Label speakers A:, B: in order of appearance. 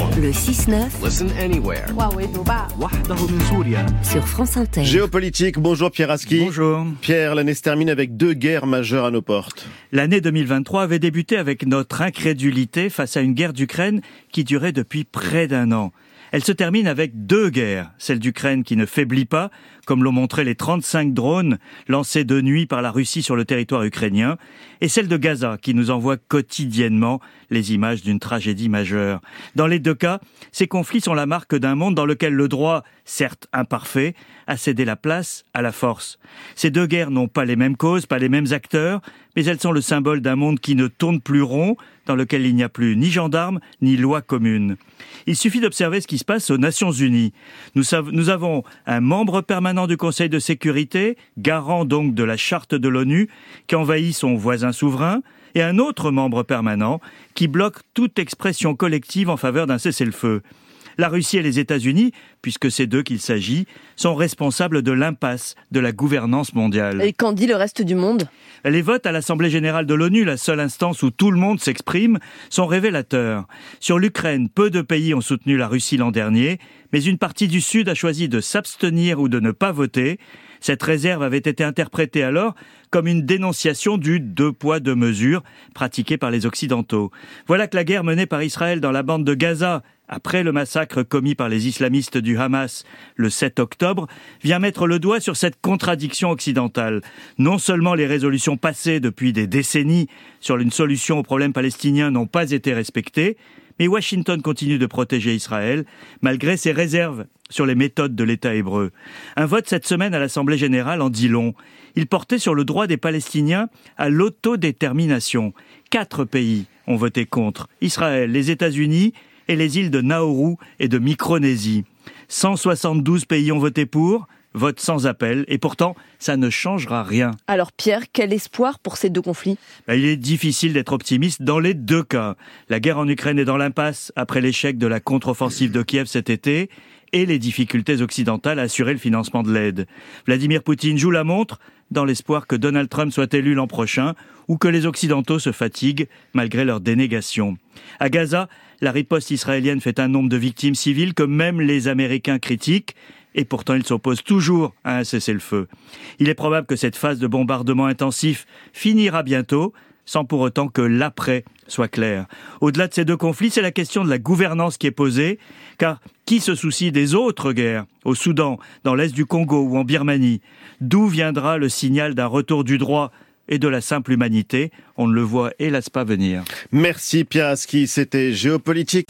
A: Le 6-9.
B: Listen anywhere.
A: Sur France Inter.
C: Géopolitique, bonjour Pierre Aski.
D: Bonjour.
C: Pierre, l'année se termine avec deux guerres majeures à nos portes.
D: L'année 2023 avait débuté avec notre incrédulité face à une guerre d'Ukraine qui durait depuis près d'un an. Elle se termine avec deux guerres, celle d'Ukraine qui ne faiblit pas, comme l'ont montré les 35 drones lancés de nuit par la Russie sur le territoire ukrainien, et celle de Gaza qui nous envoie quotidiennement les images d'une tragédie majeure. Dans les deux cas, ces conflits sont la marque d'un monde dans lequel le droit, certes imparfait, a cédé la place à la force. Ces deux guerres n'ont pas les mêmes causes, pas les mêmes acteurs, mais elles sont le symbole d'un monde qui ne tourne plus rond, dans lequel il n'y a plus ni gendarmes ni loi commune. Il suffit d'observer ce qui se passe aux Nations Unies. Nous, avons un membre permanent du Conseil de sécurité, garant donc de la charte de l'ONU, qui envahit son voisin souverain, et un autre membre permanent qui bloque toute expression collective en faveur d'un cessez-le-feu. La Russie et les États-Unis, puisque c'est d'eux qu'il s'agit, sont responsables de l'impasse de la gouvernance mondiale.
E: Et qu'en dit le reste du monde?
D: Les votes à l'Assemblée générale de l'ONU, la seule instance où tout le monde s'exprime, sont révélateurs. Sur l'Ukraine, peu de pays ont soutenu la Russie l'an dernier, mais une partie du Sud a choisi de s'abstenir ou de ne pas voter. Cette réserve avait été interprétée alors comme une dénonciation du deux poids deux mesures pratiqué par les Occidentaux. Voilà que la guerre menée par Israël dans la bande de Gaza après le massacre commis par les islamistes du Hamas le 7 octobre, vient mettre le doigt sur cette contradiction occidentale. Non seulement les résolutions passées depuis des décennies sur une solution au problème palestinien n'ont pas été respectées, mais Washington continue de protéger Israël, malgré ses réserves sur les méthodes de l'État hébreu. Un vote cette semaine à l'Assemblée générale en dit long. Il portait sur le droit des Palestiniens à l'autodétermination. Quatre pays ont voté contre. Israël, les États-Unis et les îles de Nauru et de Micronésie. 172 pays ont voté pour, vote sans appel, et pourtant, ça ne changera rien.
E: Alors Pierre, quel espoir pour ces deux conflits?
D: Ben, Il est difficile d'être optimiste dans les deux cas. La guerre en Ukraine est dans l'impasse après l'échec de la contre-offensive de Kiev cet été et les difficultés occidentales à assurer le financement de l'aide. Vladimir Poutine joue la montre dans l'espoir que Donald Trump soit élu l'an prochain ou que les Occidentaux se fatiguent malgré leur dénégation. À Gaza, la riposte israélienne fait un nombre de victimes civiles que même les Américains critiquent, et pourtant ils s'opposent toujours à un cessez-le-feu. Il est probable que cette phase de bombardement intensif finira bientôt, sans pour autant que l'après soit clair. Au-delà de ces deux conflits, c'est la question de la gouvernance qui est posée, car qui se soucie des autres guerres, au Soudan, dans l'est du Congo ou en Birmanie? D'où viendra le signal d'un retour du droit et de la simple humanité? On ne le voit hélas pas venir.
C: Merci Pierre Aski, c'était Géopolitique.